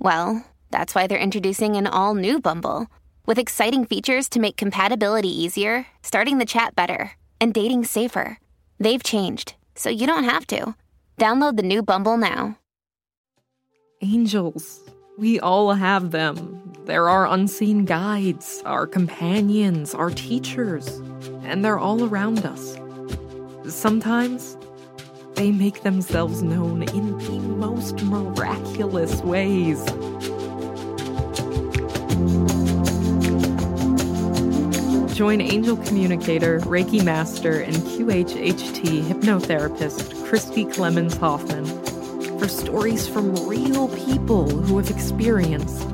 Well, that's why they're introducing an all new Bumble with exciting features to make compatibility easier, starting the chat better, and dating safer. They've changed, so you don't have to. Download the new Bumble now. Angels. We all have them. They're our unseen guides, our companions, our teachers, and they're all around us. Sometimes they make themselves known in the most miraculous ways. Join angel communicator, Reiki master, and QHHT hypnotherapist Christy Clemens Hoffman for stories from real people who have experienced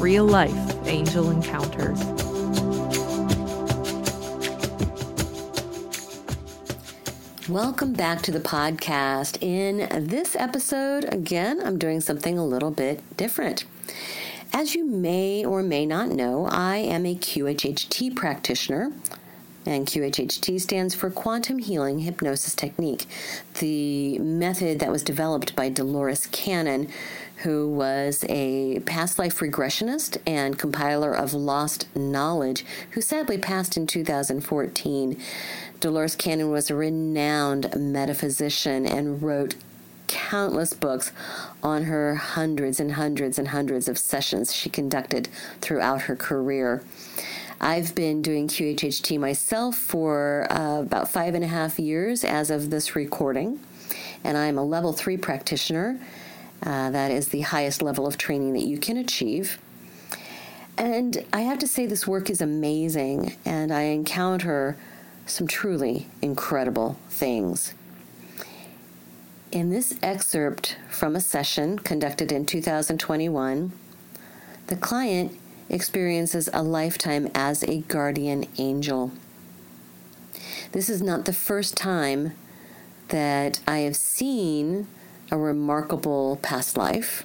real life angel encounters. Welcome back to the podcast. In this episode, again, I'm doing something a little bit different. As you may or may not know, I am a QHHT practitioner, and QHHT stands for Quantum Healing Hypnosis Technique, the method that was developed by Dolores Cannon, who was a past life regressionist and compiler of lost knowledge, who sadly passed in 2014. Dolores Cannon was a renowned metaphysician and wrote countless books on her hundreds and hundreds and hundreds of sessions she conducted throughout her career. I've been doing QHHT myself for uh, about five and a half years as of this recording, and I'm a level three practitioner. Uh, that is the highest level of training that you can achieve. And I have to say, this work is amazing, and I encounter some truly incredible things. In this excerpt from a session conducted in 2021, the client experiences a lifetime as a guardian angel. This is not the first time that I have seen a remarkable past life.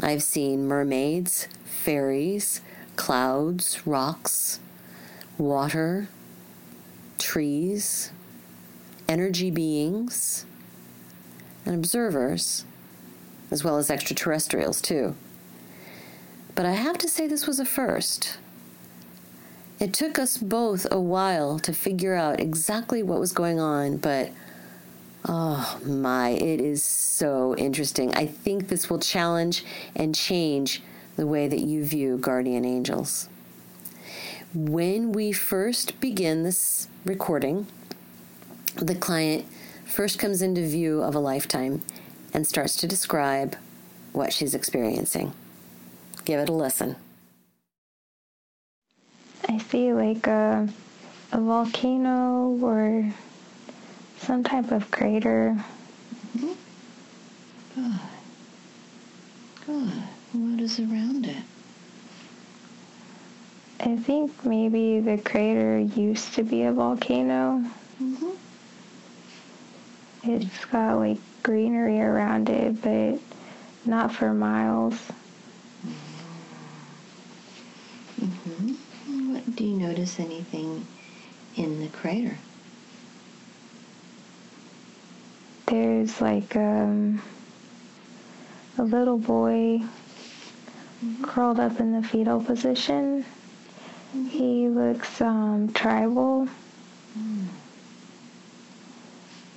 I've seen mermaids, fairies, clouds, rocks, water, trees, energy beings, and observers, as well as extraterrestrials, too. But I have to say, this was a first. It took us both a while to figure out exactly what was going on, but oh my, it is so interesting. I think this will challenge and change the way that you view guardian angels. When we first begin this recording, the client first comes into view of a lifetime and starts to describe what she's experiencing. Give it a listen. I see like a, a volcano or some type of crater. Mm-hmm. Good. Good. What is around it? I think maybe the crater used to be a volcano. Mm-hmm. It's got like greenery around it, but not for miles. Mm-hmm. What, do you notice anything in the crater? There's like um, a little boy mm-hmm. curled up in the fetal position. He looks um, tribal.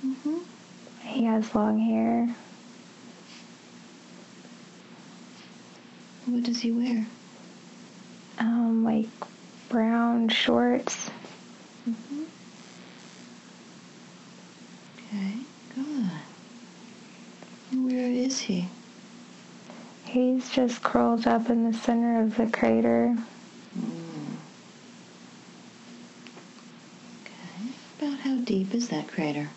Mm-hmm. He has long hair. What does he wear? Um, like brown shorts. Mm-hmm. Okay, good. Where is he? He's just curled up in the center of the crater. Mm. Okay. About how deep is that crater?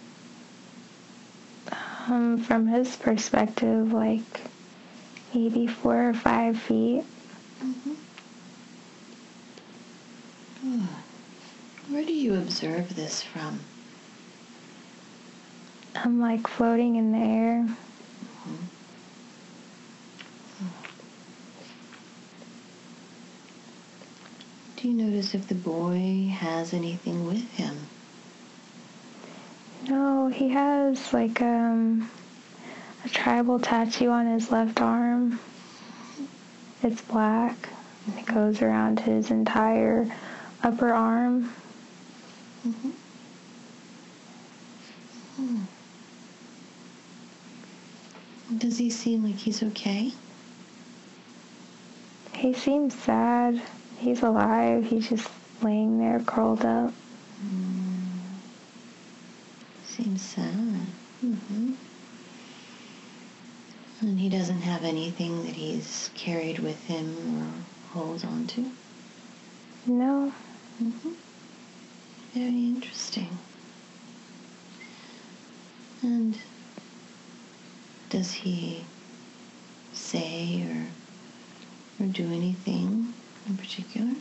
Um, from his perspective, like maybe four or five feet. Mm-hmm. Good. Where do you observe this from? I'm like floating in the air. Do you notice if the boy has anything with him? No, he has like um a tribal tattoo on his left arm. It's black. And it goes around his entire upper arm. Mm-hmm. Hmm. Does he seem like he's okay? He seems sad. He's alive. He's just laying there curled up. Mm. Seems sad. Mm-hmm. And he doesn't have anything that he's carried with him or holds on to? No, Mm-hmm. Very interesting. And does he say or or do anything in particular?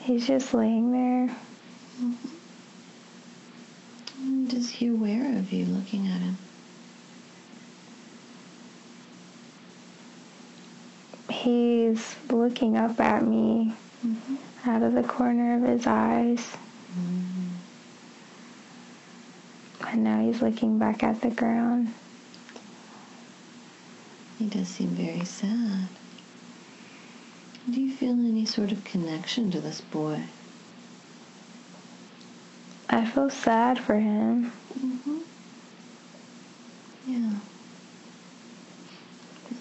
he's just laying there. And is he aware of you looking at him? He's looking up at me Mm-hmm. out of the corner of his eyes. Mm-hmm. And now he's looking back at the ground. He does seem very sad. Do you feel any sort of connection to this boy? I feel sad for him. Mm-hmm. Yeah.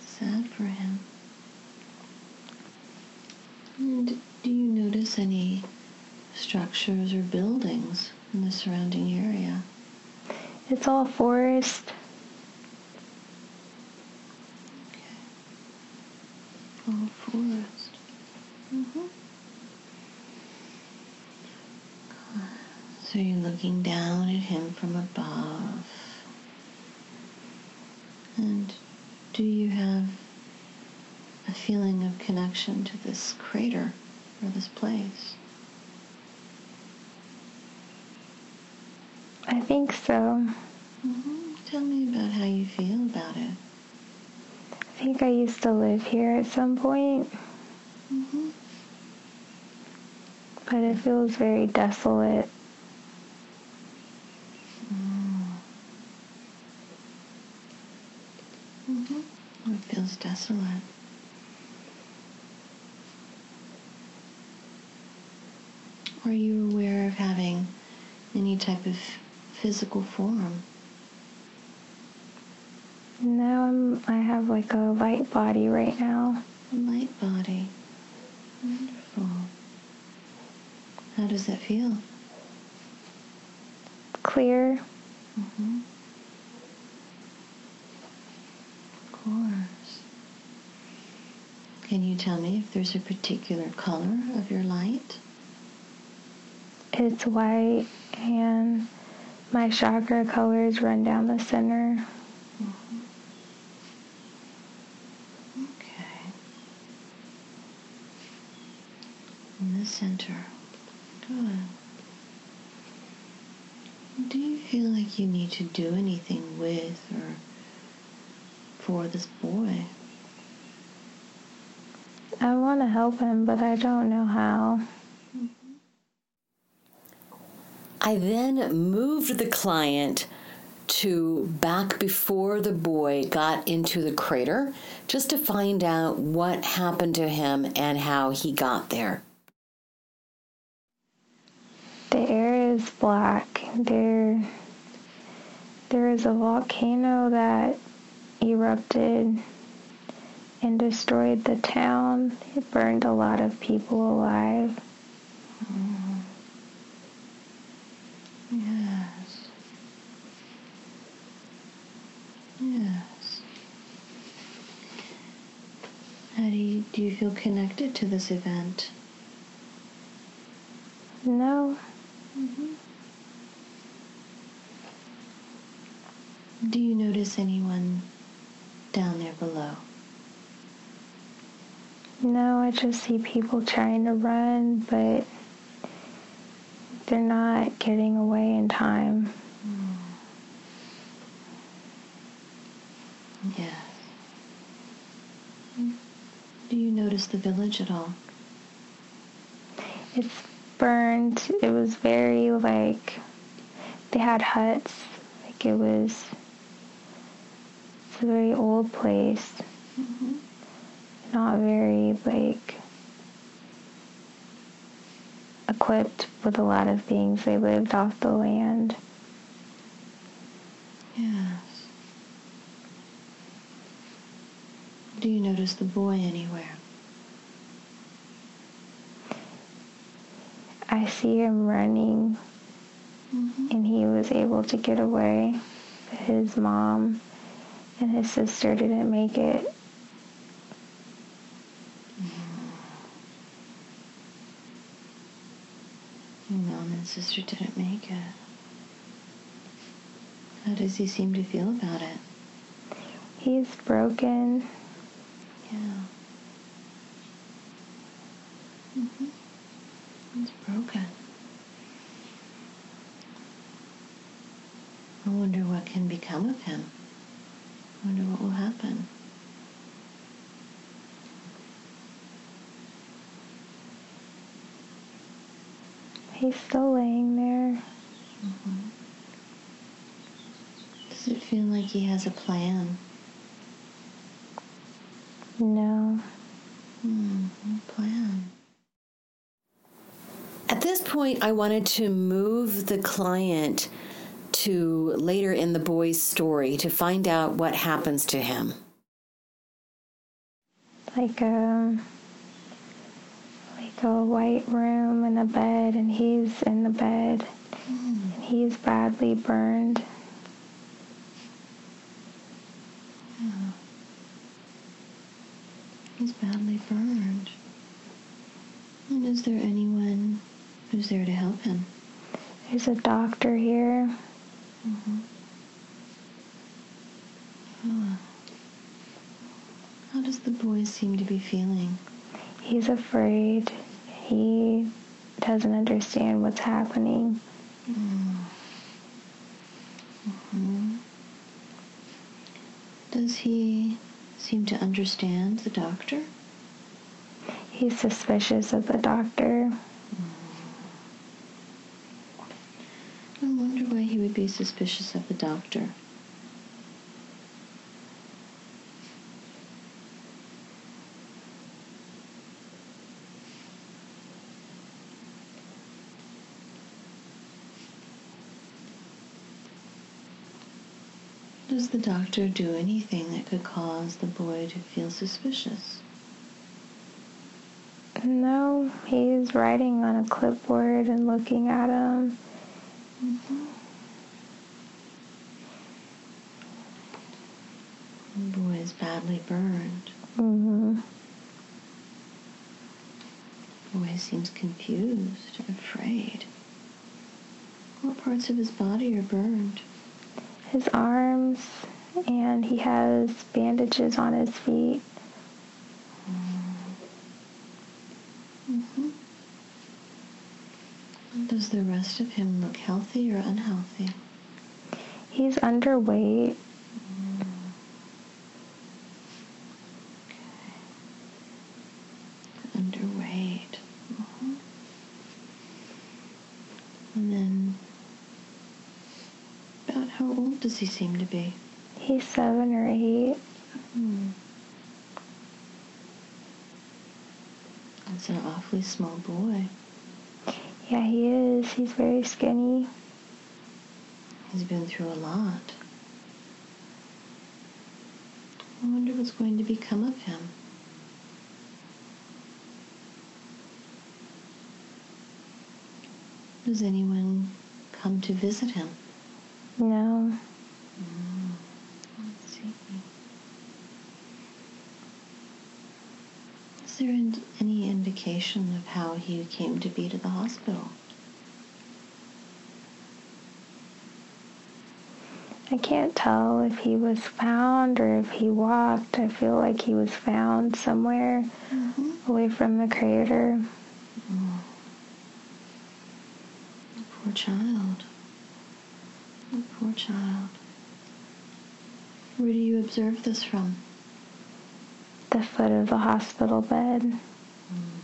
Sad for him. And do you notice any structures or buildings in the surrounding area? It's all forest. Okay. All forest. Mm-hmm. So you're looking down at him from above. And do you have a feeling of connection to this crater or this place? I think so. hmm Tell me about how you feel about it. I think I used to live here at some point, Mm-hmm. but it feels very desolate. Mm-hmm. It Are you aware of having any type of physical form? Now I'm, I have like a light body right now. A light body. Wonderful. How does that feel? Clear. Mm-hmm. Of course. Can you tell me if there's a particular color of your light? It's white and my chakra colors run down the center. Okay. In the center. Good. Do you feel like you need to do anything with or for this boy? I want to help him, but I don't know how. I then moved the client to back before the boy got into the crater just to find out what happened to him and how he got there. The air is black. There, there is a volcano that erupted and destroyed the town. It burned a lot of people alive. Yes. Yes. How do you, do you feel connected to this event? No, mm-hmm. Do you notice anyone down there below? No, I just see people trying to run, but they're not getting away in time. Yes. Do you notice the village at all? It's burned. It was very like they had huts. Like it was. It's a very old place. Mm-hmm. Not very like equipped with a lot of things. They lived off the land. Yes. Do you notice the boy anywhere? I see him running, mm-hmm. and he was able to get away. His mom and his sister didn't make it. Your mom and sister didn't make it. How does he seem to feel about it? He's broken. Yeah. hmm He's broken. I wonder what can become of him. I wonder what will happen. He's still laying there. Does it feel like he has a plan? No. Hmm, plan. At this point, I wanted to move the client to later in the boy's story to find out what happens to him. Like um a white room and a bed and he's in the bed and he's badly burned. He's badly burned. And is there anyone who's there to help him? There's a doctor here. Mm-hmm. How does the boy seem to be feeling? He's afraid. He doesn't understand what's happening. Mm-hmm. Does he seem to understand the doctor? He's suspicious of the doctor. Mm-hmm. I wonder why he would be suspicious of the doctor. Does the doctor do anything that could cause the boy to feel suspicious? No, he's writing on a clipboard and looking at him. The boy is badly burned. hmm The boy seems confused afraid. What parts of his body are burned? His arms, and he has bandages on his feet. Mm-hmm. Does the rest of him look healthy or unhealthy? He's underweight. Underweight. Mhm. And then, about how old does he seem to be? He's seven or eight. Hmm. That's an awfully small boy. Yeah, he is. He's very skinny. He's been through a lot. I wonder what's going to become of him. Does anyone come to visit him? No. Let's see. Is there in- any indication of how he came to be to the hospital? I can't tell if he was found or if he walked. I feel like he was found somewhere mm-hmm. away from the crater. Mm-hmm. Poor child. Oh, poor child. Where do you observe this from? The foot of the hospital bed. Mm.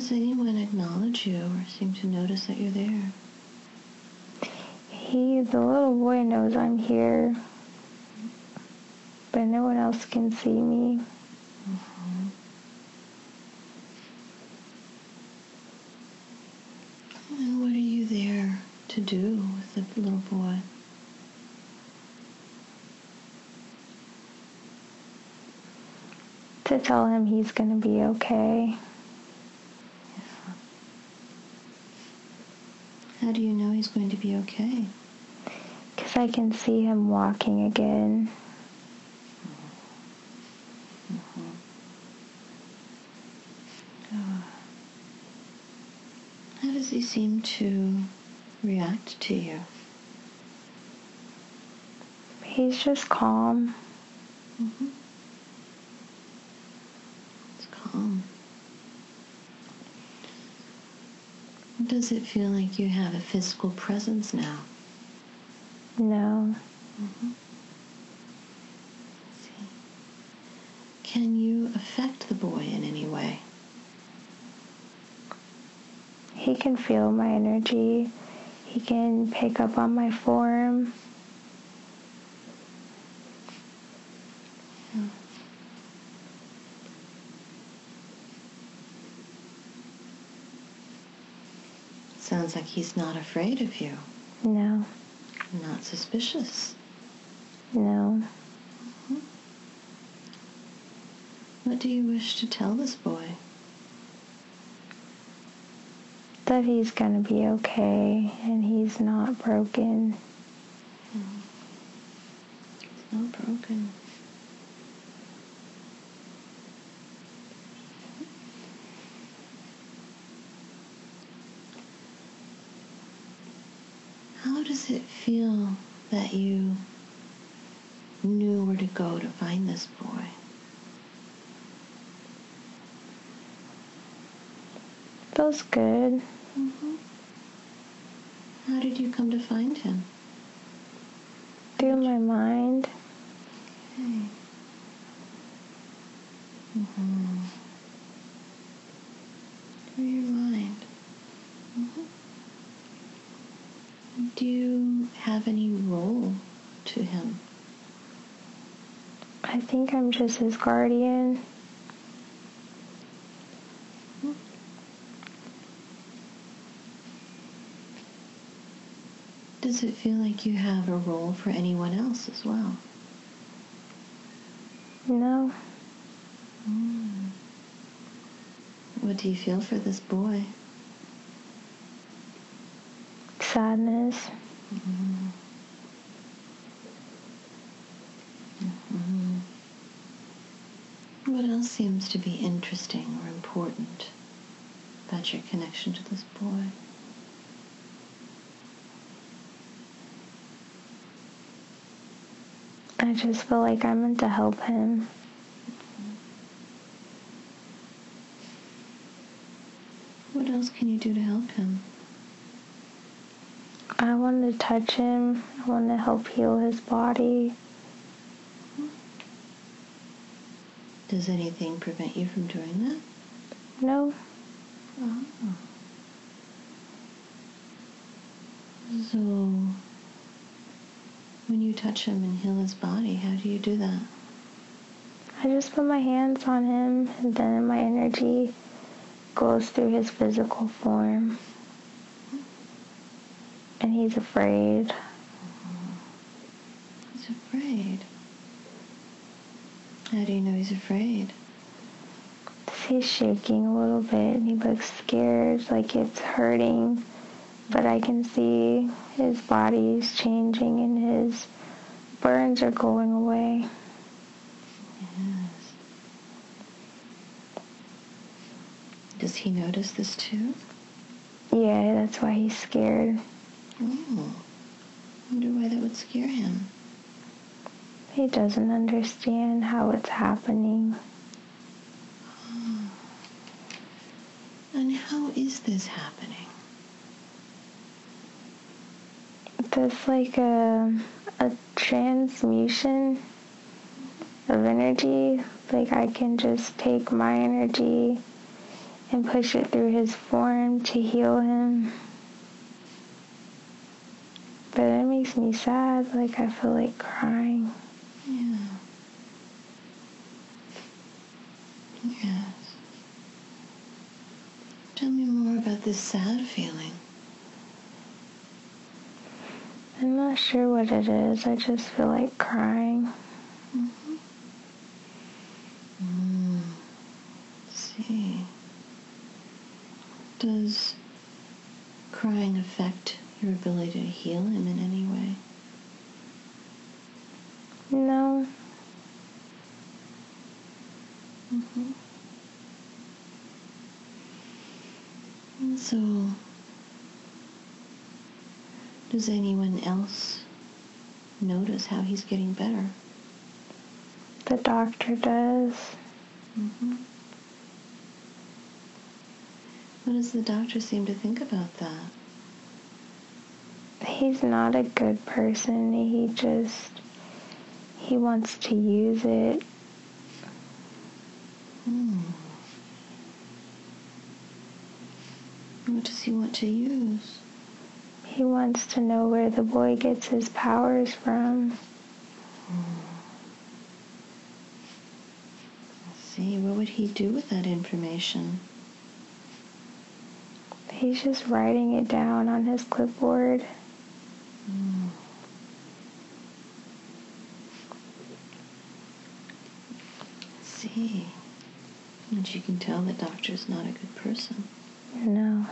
Does anyone acknowledge you or seem to notice that you're there? He, the little boy, knows I'm here, but no one else can see me. Mm-hmm. And what are you there to do with the little boy? To tell him he's gonna be okay. How do you know he's going to be okay? Because I can see him walking again. Uh, how does he seem to react to you? He's just calm. Mm-hmm. It's calm. Does it feel like you have a physical presence now? No. Mm-hmm. See. Can you affect the boy in any way? He can feel my energy. He can pick up on my form. Hmm. Sounds like he's not afraid of you, No. not suspicious. No. Mm-hmm. What do you wish to tell this boy? That he's gonna be okay and he's not broken. Mm-hmm. He's not broken. How does it feel that you knew where to go to find this boy? Feels good. Mm-hmm. How did you come to find him? Through my mind. Okay. Mm-hmm. Through your mind. Mhm. Do you have any role to him? I think I'm just his guardian. Does it feel like you have a role for anyone else as well? No. Hmm. What do you feel for this boy? Sadness. Mm-hmm. What else seems to be interesting or important about your connection to this boy? I just feel like I'm meant to help him. What else can you do to help him? I want to touch him. I want to help heal his body. Does anything prevent you from doing that? No. Oh. So, when you touch him and heal his body, how do you do that? I just put my hands on him and then my energy goes through his physical form. And he's afraid. He's afraid. How do you know he's afraid? He's shaking a little bit and he looks scared, like it's hurting. But I can see his body's changing and his burns are going away. Yes. Does he notice this too? Yeah, that's why he's scared. Oh. I wonder why that would scare him. He doesn't understand how it's happening. Hmm. And how is this happening? There's like a, a transmutation of energy. Like I can just take my energy and push it through his form to heal him. But it makes me sad. Like I feel like crying. Yeah. Yes. Tell me more about this sad feeling. I'm not sure what it is. I just feel like crying. Mm-hmm. Mm. See. Does crying affect your ability to heal him in any way? No, Mm-hmm. And so, does anyone else notice how he's getting better? the doctor does. Mm-hmm. What does the doctor seem to think about that? He's not a good person. He just, he wants to use it. Hmm. What does he want to use? He wants to know where the boy gets his powers from. Let's see, what would he do with that information? He's just writing it down on his clipboard. Let's see. And you can tell the doctor's not a good person. No.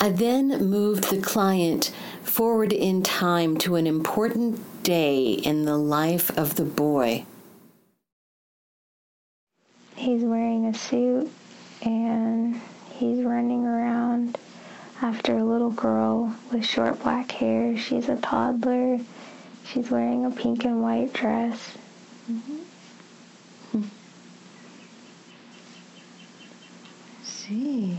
I then moved the client forward in time to an important day in the life of the boy. He's wearing a suit and he's running around after a little girl with short black hair. She's a toddler. She's wearing a pink and white dress. Mm-hmm. Hmm. see.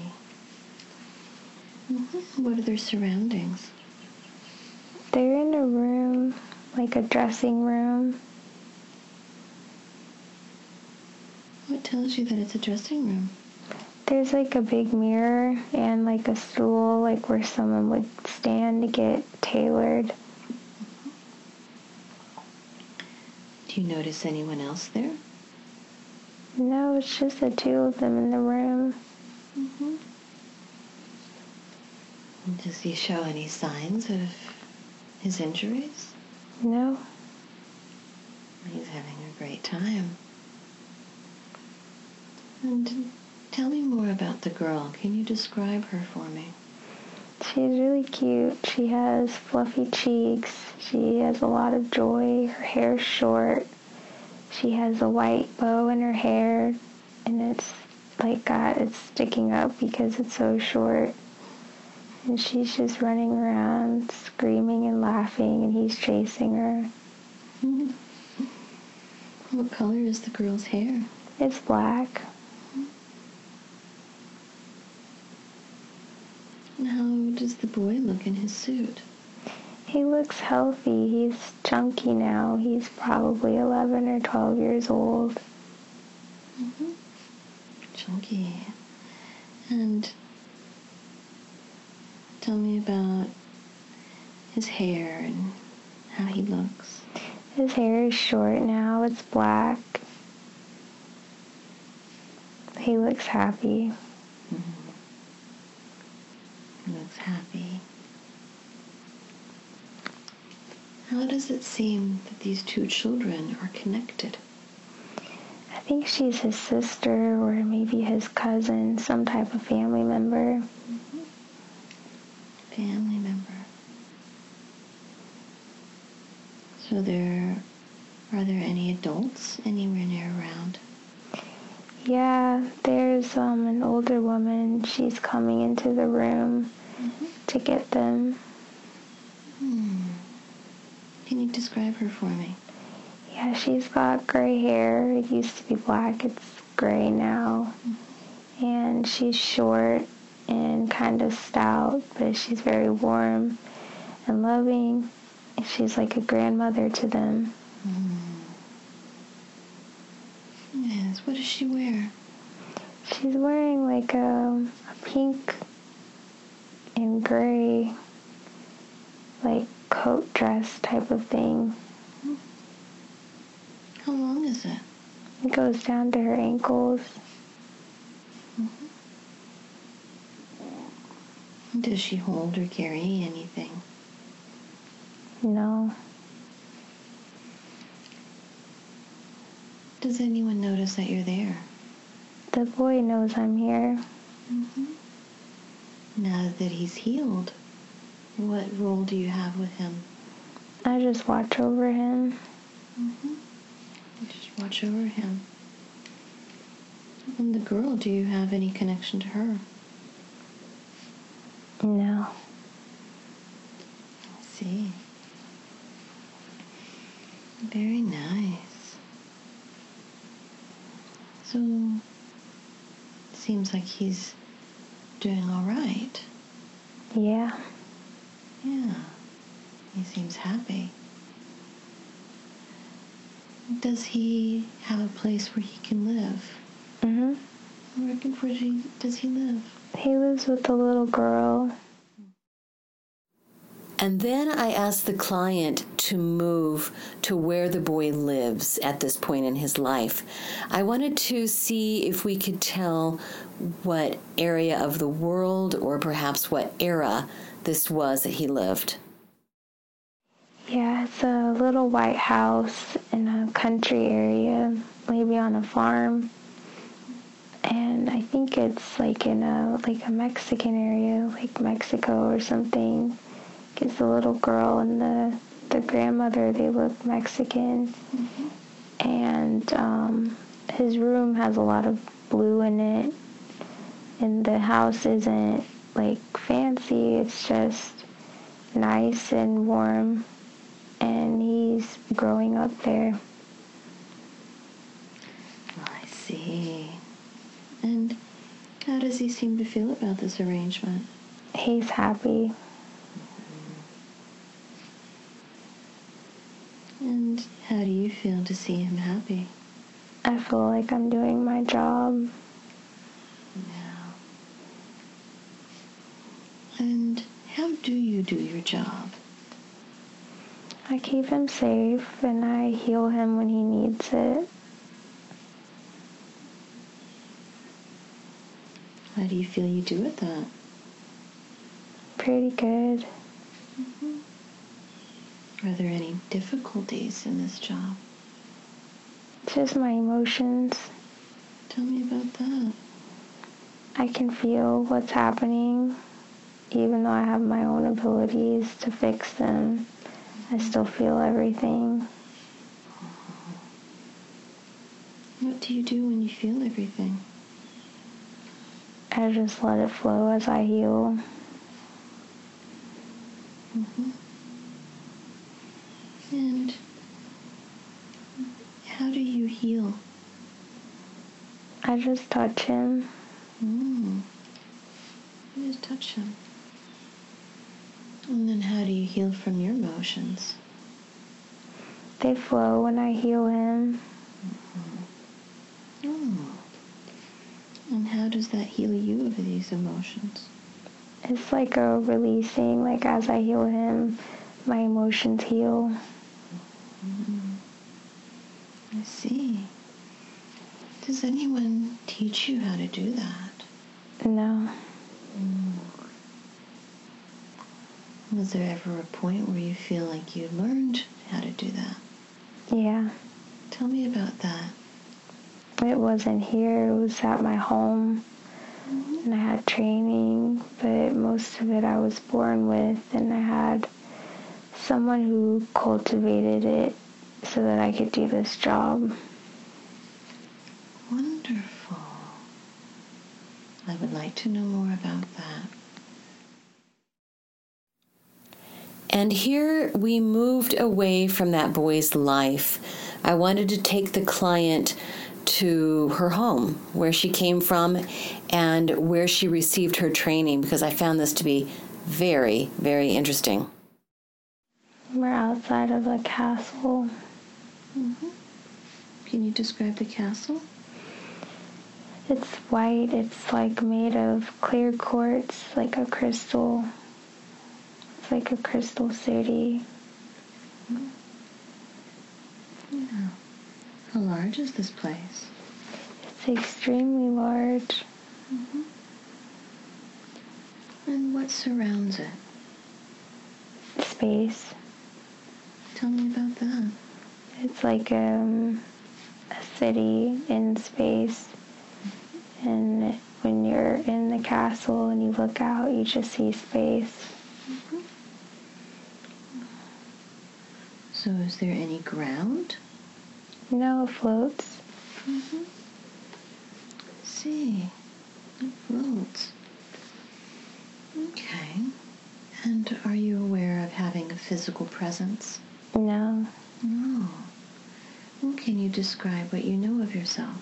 What are their surroundings? They're in a room, like a dressing room. What tells you that it's a dressing room? There's like a big mirror and like a stool, like where someone would stand to get tailored. Do you notice anyone else there? No, it's just the two of them in the room. Mm-hmm. Does he show any signs of his injuries? No, He's having a great time. And tell me more about the girl. Can you describe her for me? she's really cute. She has fluffy cheeks. She has a lot of joy. Her hair's short. She has a white bow in her hair, and it's like got it's sticking up because it's so short. And she's just running around, screaming and laughing, and he's chasing her. What color is the girl's hair? It's black. And how does the boy look in his suit? He looks healthy. He's chunky now. He's probably 11 or 12 years old. Mm-hmm. Chunky. And tell me about his hair and how he looks. His hair is short now. It's black. He looks happy. Mm-hmm. He looks happy. How does it seem that these two children are connected? I think she's his sister or maybe his cousin, some type of family member. Family member. So there are there any adults anywhere near around? Yeah, there's um, an older woman. She's coming into the room to get them. Hmm. Can you describe her for me? Yeah, she's got gray hair. It used to be black, it's gray now. And she's short and kind of stout, but she's very warm and loving. And she's like a grandmother to them. Mm. Yes. What does she wear? She's wearing like a, a pink and gray, like coat dress type of thing. How long is it? It goes down to her ankles. Does she hold or carry anything? No. Does anyone notice that you're there? The boy knows I'm here. Mm-hmm. Now that he's healed, what role do you have with him? I just watch over him. Mm-hmm. You Just watch over him. And the girl, do you have any connection to her? No. I see. Very nice. So, seems like he's doing all right. Yeah. Yeah. He seems happy. Does he have a place where he can live? Mm-hmm. Where, where does he, does he live? He lives with a little girl. And then I asked the client to move to where the boy lives at this point in his life. I wanted to see if we could tell what area of the world or perhaps what era this was that he lived. Yeah, it's a little white house in a country area, maybe on a farm. And I think it's like in a like a Mexican area, like Mexico or something. Because the little girl and the the grandmother they look Mexican, and um, his room has a lot of blue in it, and the house isn't like fancy. It's just nice and warm and he's growing up there. I see. And how does he seem to feel about this arrangement? He's happy. And how do you feel to see him happy? I feel like I'm doing my job. Yeah. And how do you do your job? I keep him safe and I heal him when he needs it. How do you feel you do with that? Pretty good. Mm-hmm. Are there any difficulties in this job? Just my emotions. Tell me about that. I can feel what's happening, even though I have my own abilities to fix them. I still feel everything. What do you do when you feel everything? I just let it flow as I heal. And how do you heal? I just touch him. Mm. You just touch him. And then how do you heal from your emotions? They flow when I heal him. Oh. And how does that heal you of these emotions? It's like a releasing, like as I heal him, my emotions heal. Mm-hmm. I see. Does anyone teach you how to do that? No. Mm. Was there ever a point where you feel like you learned how to do that? Yeah. Tell me about that. It wasn't here, it was at my home. And I had training, but most of it I was born with, and I had someone who cultivated it so that I could do this job. Wonderful. I would like to know more about that. And here we moved away from that boy's life. I wanted to take the client to her home, where she came from, and where she received her training, because I found this to be very, very interesting. We're outside of a castle. Mm-hmm. Can you describe the castle? It's white, it's like made of clear quartz, like a crystal. It's like a crystal city. Mm-hmm. How large is this place? It's extremely large. And what surrounds it? Space. Tell me about that. It's like um, a city in space. And when you're in the castle and you look out, you just see space. So, is there any ground? No, it floats. Mm-hmm. see. It floats. Okay. And are you aware of having a physical presence? No. No. Well, can you describe what you know of yourself?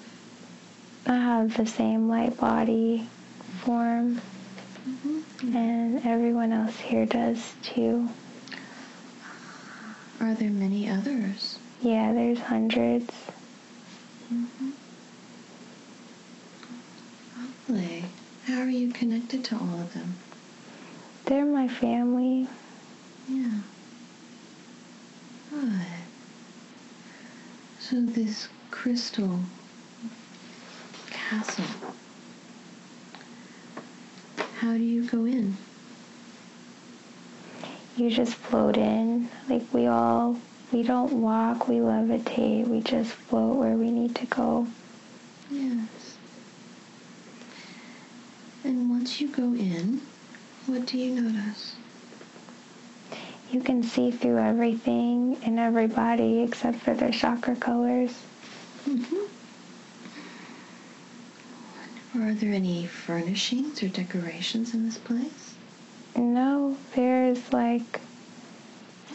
I have the same light body form, mm-hmm. and everyone else here does too. Are there many others? Yeah, there's hundreds. Mm-hmm. Lovely. How are you connected to all of them? They're my family. Yeah. Good. So this crystal castle. How do you go in? You just float in. Like we all, we don't walk, we levitate. We just float where we need to go. Yes. And once you go in, what do you notice? You can see through everything and everybody except for their chakra colors. Mm-hmm. Are there any furnishings or decorations in this place? No, there's like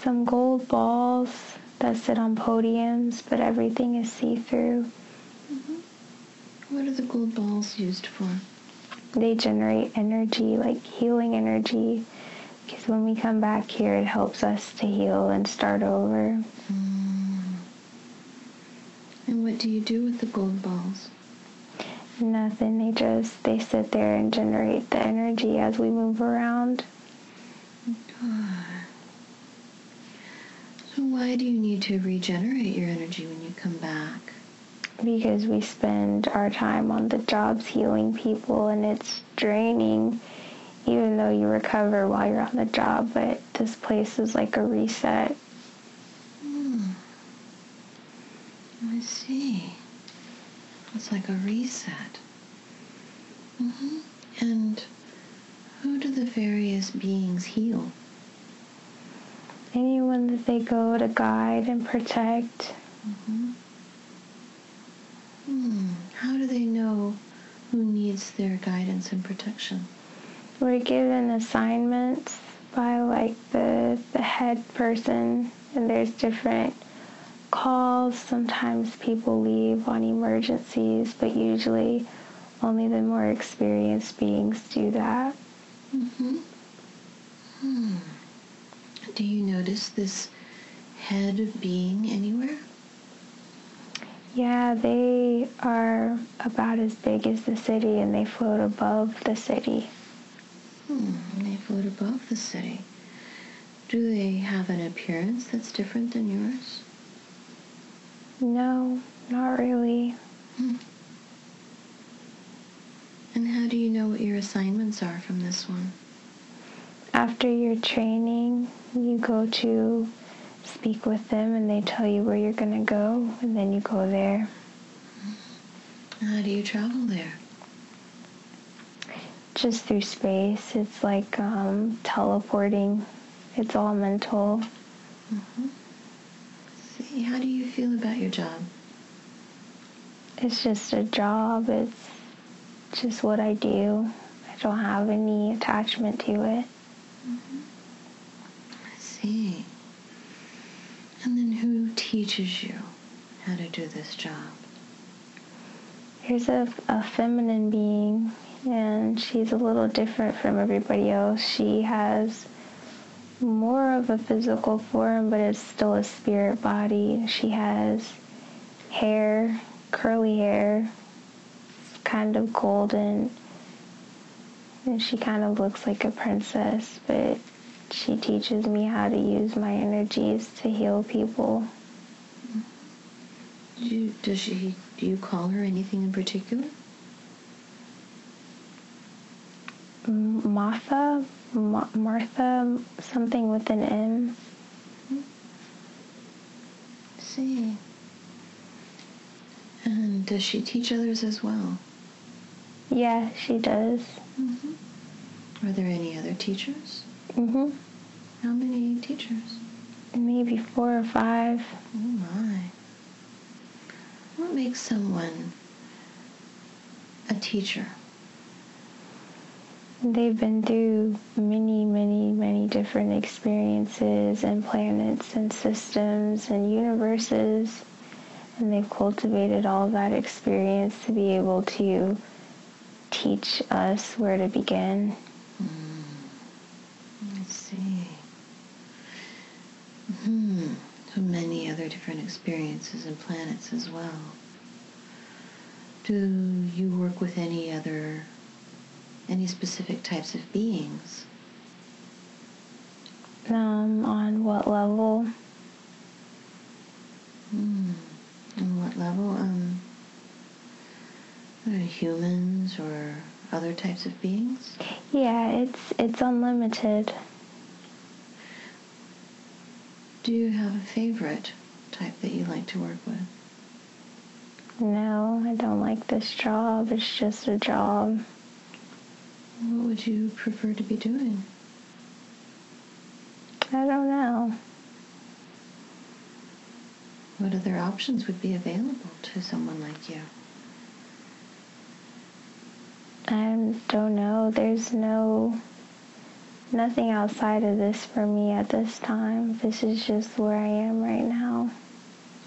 some gold balls that sit on podiums, but everything is see through. What are the gold balls used for? They generate energy, like healing energy, because when we come back here, it helps us to heal and start over. Mm. And what do you do with the gold balls? Nothing, they just, they sit there and generate the energy as we move around. Oh, so why do you need to regenerate your energy when you come back? because we spend our time on the jobs healing people and it's draining even though you recover while you're on the job but this place is like a reset I see. It's like a reset. hmm And who do the various beings heal? Anyone that they go to guide and protect Hmm. How do they know who needs their guidance and protection? we're given assignments by like the the head person and there's different calls sometimes people leave on emergencies but usually only the more experienced beings do that Mm-hmm. Hmm. Do you notice this head being anywhere? Yeah, they are about as big as the city and they float above the city. Hmm. They float above the city. Do they have an appearance that's different than yours? No, not really. And how do you know what your assignments are from this one? After your training, you go to speak with them and they tell you where you're going to go, and then you go there. How do you travel there? Just through space. It's like um, teleporting, it's all mental. Mm-hmm. See, how do you feel about your job? It's just a job, it's just what I do. I don't have any attachment to it. I see. And then who teaches you how to do this job? Here's a, a feminine being, and she's a little different from everybody else. She has more of a physical form, but it's still a spirit body. She has hair, curly hair, kind of golden, and she kind of looks like a princess, but she teaches me how to use my energies to heal people. Do you, does she? Do you call her anything in particular? Martha, Ma- Martha, something with an M. See. And does she teach others as well? Yeah, she does. Mm-hmm. Are there any other teachers? Mm-hmm. How many teachers? Maybe four or five. Oh my. What makes someone a teacher? They've been through many, many, many different experiences and planets and systems and universes, and they've cultivated all that experience to be able to teach us where to begin. Mm. I see. Hmm. So many other different experiences and planets as well. Do you work with any other, any specific types of beings? Um, on what level? Hmm. On what level? Um. Are humans or other types of beings? Yeah, it's it's unlimited. Do you have a favorite type that you like to work with? No, I don't like this job. It's just a job. What would you prefer to be doing? I don't know. What other options would be available to someone like you? I don't know. There's no nothing outside of this for me at this time. This is just where I am right now.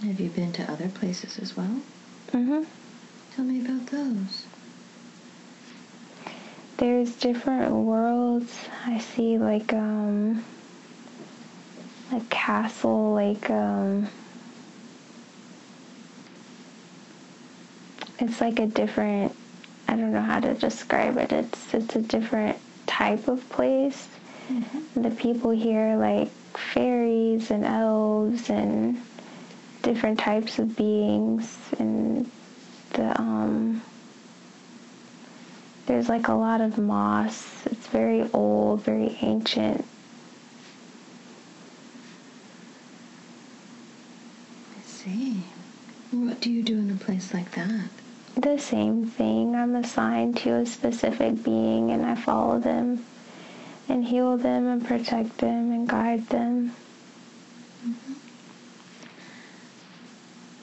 Have you been to other places as well? Mhm. Tell me about those. There's different worlds. I see like um a castle like um it's like a different I don't know how to describe it. It's it's a different type of place. Mm-hmm. The people here like fairies and elves and different types of beings and the um there's like a lot of moss. It's very old, very ancient. I see. What do you do in a place like that? The same thing. I'm assigned to a specific being and I follow them and heal them and protect them and guide them. Mm-hmm.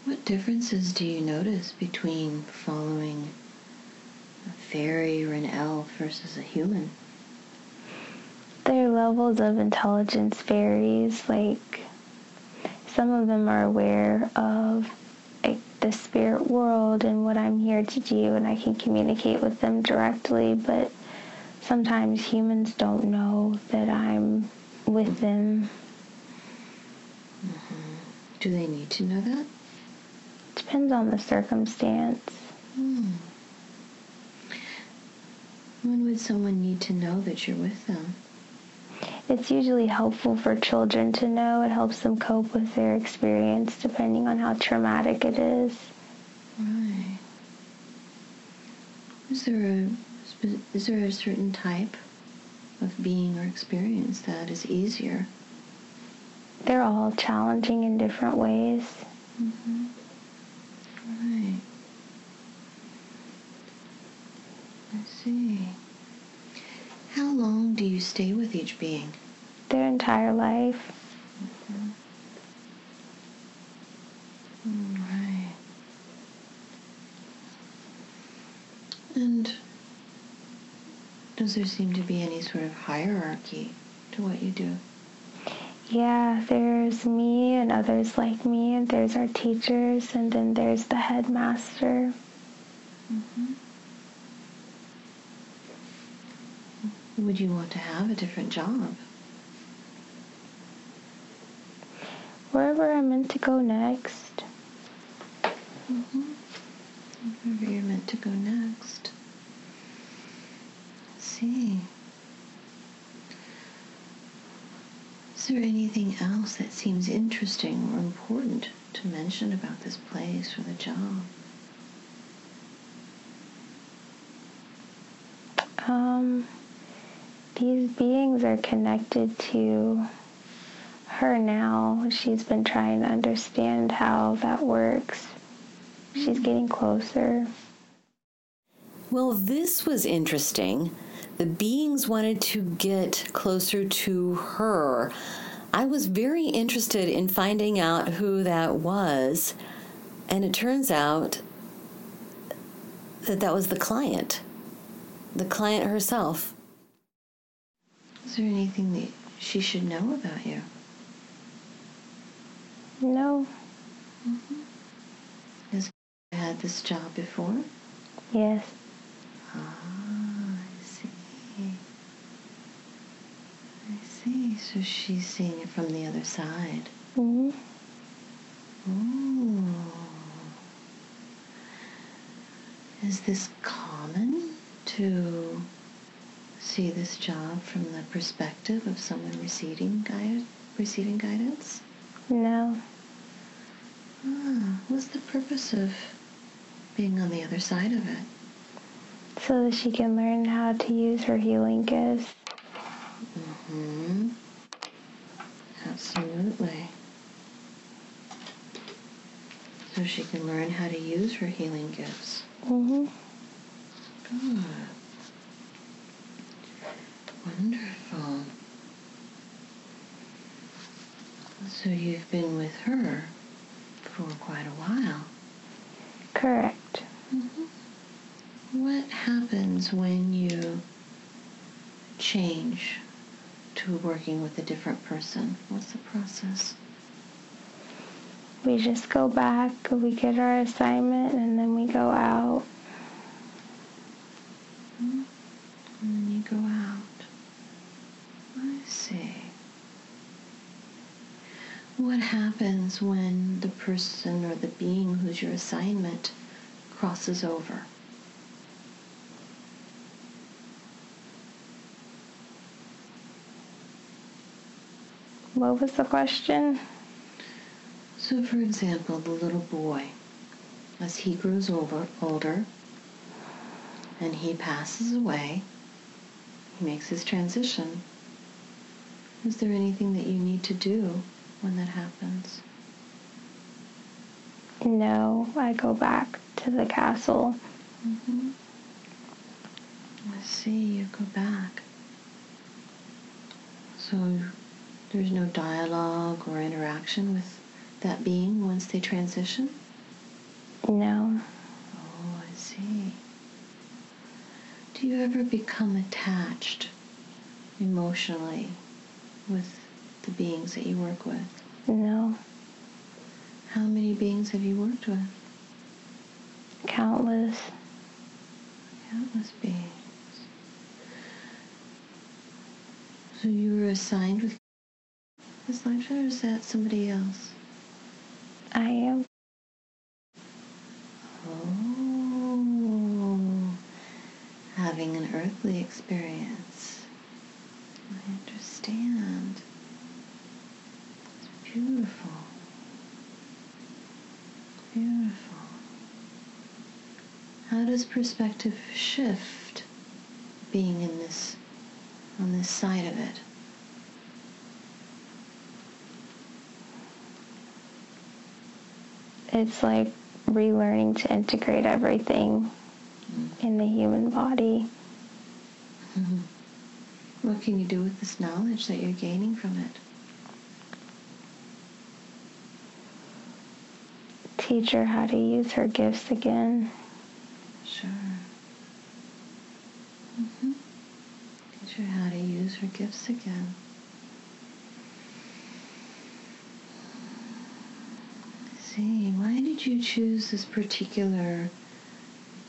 What differences do you notice between following a fairy or an elf versus a human? Their levels of intelligence varies. Like some of them are aware of the spirit world and what I'm here to do, and I can communicate with them directly. But sometimes humans don't know that I'm with them. Mm-hmm. Do they need to know that? Depends on the circumstance. Hmm. When would someone need to know that you're with them? It's usually helpful for children to know. It helps them cope with their experience depending on how traumatic it is. Right. Is there a is there a certain type of being or experience that is easier? They're all challenging in different ways. Mm-hmm. Right. I see. Long do you stay with each being? Their entire life. Mm, Right. And does there seem to be any sort of hierarchy to what you do? Yeah, there's me and others like me, and there's our teachers, and then there's the headmaster. Would you want to have a different job? Wherever I'm meant to go next. Wherever you're meant to go next. Let's see. Is there anything else that seems interesting or important to mention about this place or the job? Um, these beings are connected to her now. She's been trying to understand how that works. She's mm-hmm. getting closer. Well, this was interesting. The beings wanted to get closer to her. I was very interested in finding out who that was, and it turns out that that was the client, the client herself. Is there anything that she should know about you? No, Has you had this job before? yes, Ah, I see. I see. So she's seeing it from the other side. hmm Ooh. Is this common to see this job from the perspective of someone receiving guide, receiving guidance? no. Ah, what's the purpose of being on the other side of it? So that she can learn how to use her healing gifts. Mm-hmm. Absolutely. So she can learn how to use her healing gifts. Mm-hmm. Good. Wonderful. So you've been with her for quite a while. Correct. Mm-hmm. What happens when you change to working with a different person? What's the process? We just go back, we get our assignment, and then we go out. Mm-hmm. And then you go out. I see. What happens when the person or the being who's your assignment crosses over? What was the question? So, for example, the little boy, as he grows over, older and he passes away, he makes his transition. Is there anything that you need to do when that happens? No, I go back to the castle. Mm-hmm. I see, you go back. So there's no dialogue or interaction with that being once they transition? No, Oh, I see. Do you ever become attached emotionally with the beings that you work with? no, How many beings have you worked with? countless. Countless beings. So you were assigned with this lifetime, or is that somebody else? I am. Oh, having an earthly experience. I understand. Beautiful. Beautiful. How does perspective shift being in this on this side of it? It's like relearning to integrate everything in the human body. Mm-hmm. What can you do with this knowledge that you're gaining from it? Teach her how to use her gifts again. Sure. Mm-hmm. Teach her how to use her gifts again. see, why did you choose this particular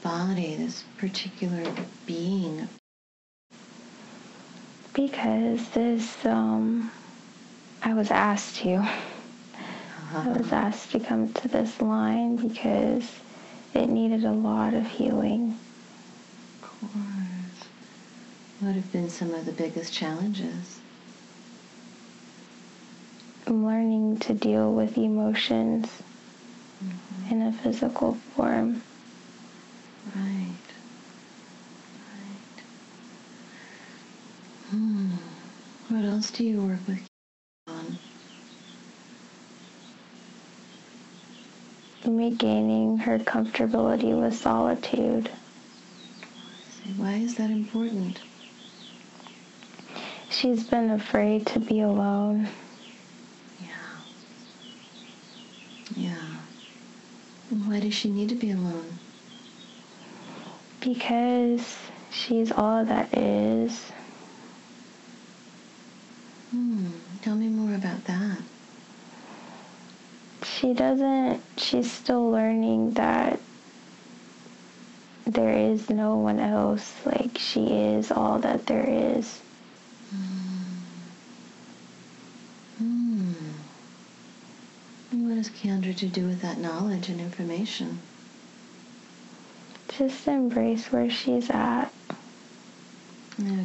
body, this particular being? Because this, um, I was asked to. I was asked to come to this line because it needed a lot of healing. Of course. What have been some of the biggest challenges? I'm learning to deal with emotions mm-hmm. in a physical form. Right. Right. Hmm. What else do you work with on? Regaining her comfortability with solitude. Why is that important? She's been afraid to be alone. Yeah. And why does she need to be alone? Because she's all that is. Hmm. Tell me more about that. She doesn't, she's still learning that there is no one else. Like, she is all that there is. Hmm. Hmm. does Kendra to do with that knowledge and information? Just embrace where she's at. Yeah.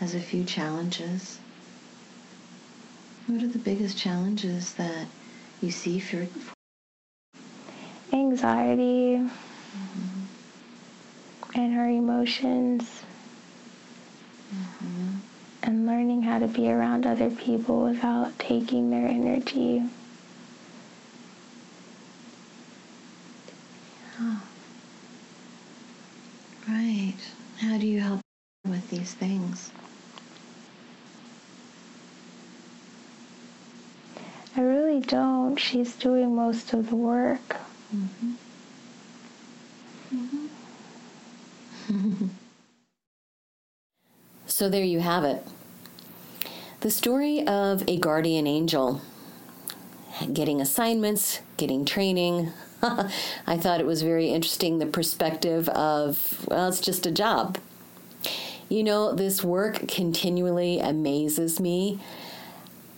Has a few challenges. What are the biggest challenges that you see for anxiety mm-hmm. and her emotions mm-hmm. and learning how to be around other people without taking their energy Oh. Right. How do you help with these things? I really don't. She's doing most of the work. Mm-hmm. So there you have it. The story of a guardian angel getting assignments, getting training, I thought it was very interesting the perspective of, well, it's just a job. You know, this work continually amazes me.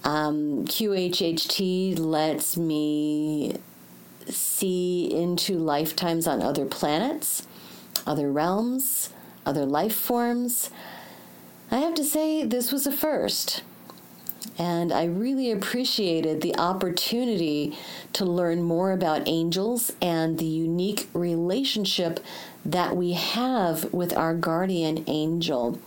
Um, QHHT lets me see into lifetimes on other planets, other realms, other life forms. I have to say, this was a first. And I really appreciated the opportunity to learn more about angels and the unique relationship that we have with our guardian angel.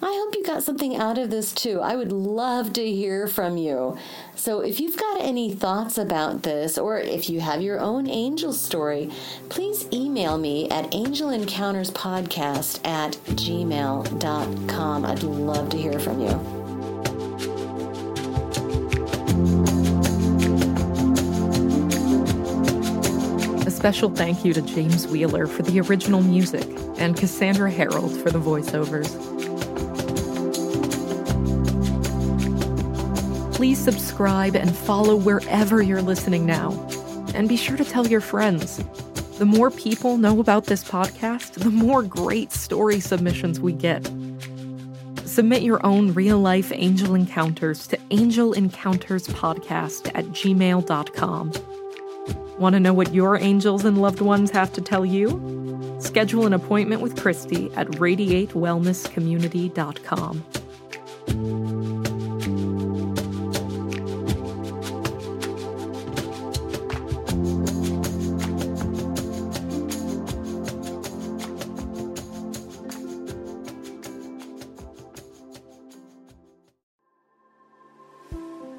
I hope you got something out of this too. I would love to hear from you. So, if you've got any thoughts about this, or if you have your own angel story, please email me at angelencounterspodcast at gmail.com. I'd love to hear from you. A special thank you to James Wheeler for the original music and Cassandra Harold for the voiceovers. Please subscribe and follow wherever you're listening now. And be sure to tell your friends. The more people know about this podcast, the more great story submissions we get. Submit your own real life angel encounters to angelencounterspodcast at gmail.com. Want to know what your angels and loved ones have to tell you? Schedule an appointment with Christy at radiatewellnesscommunity.com.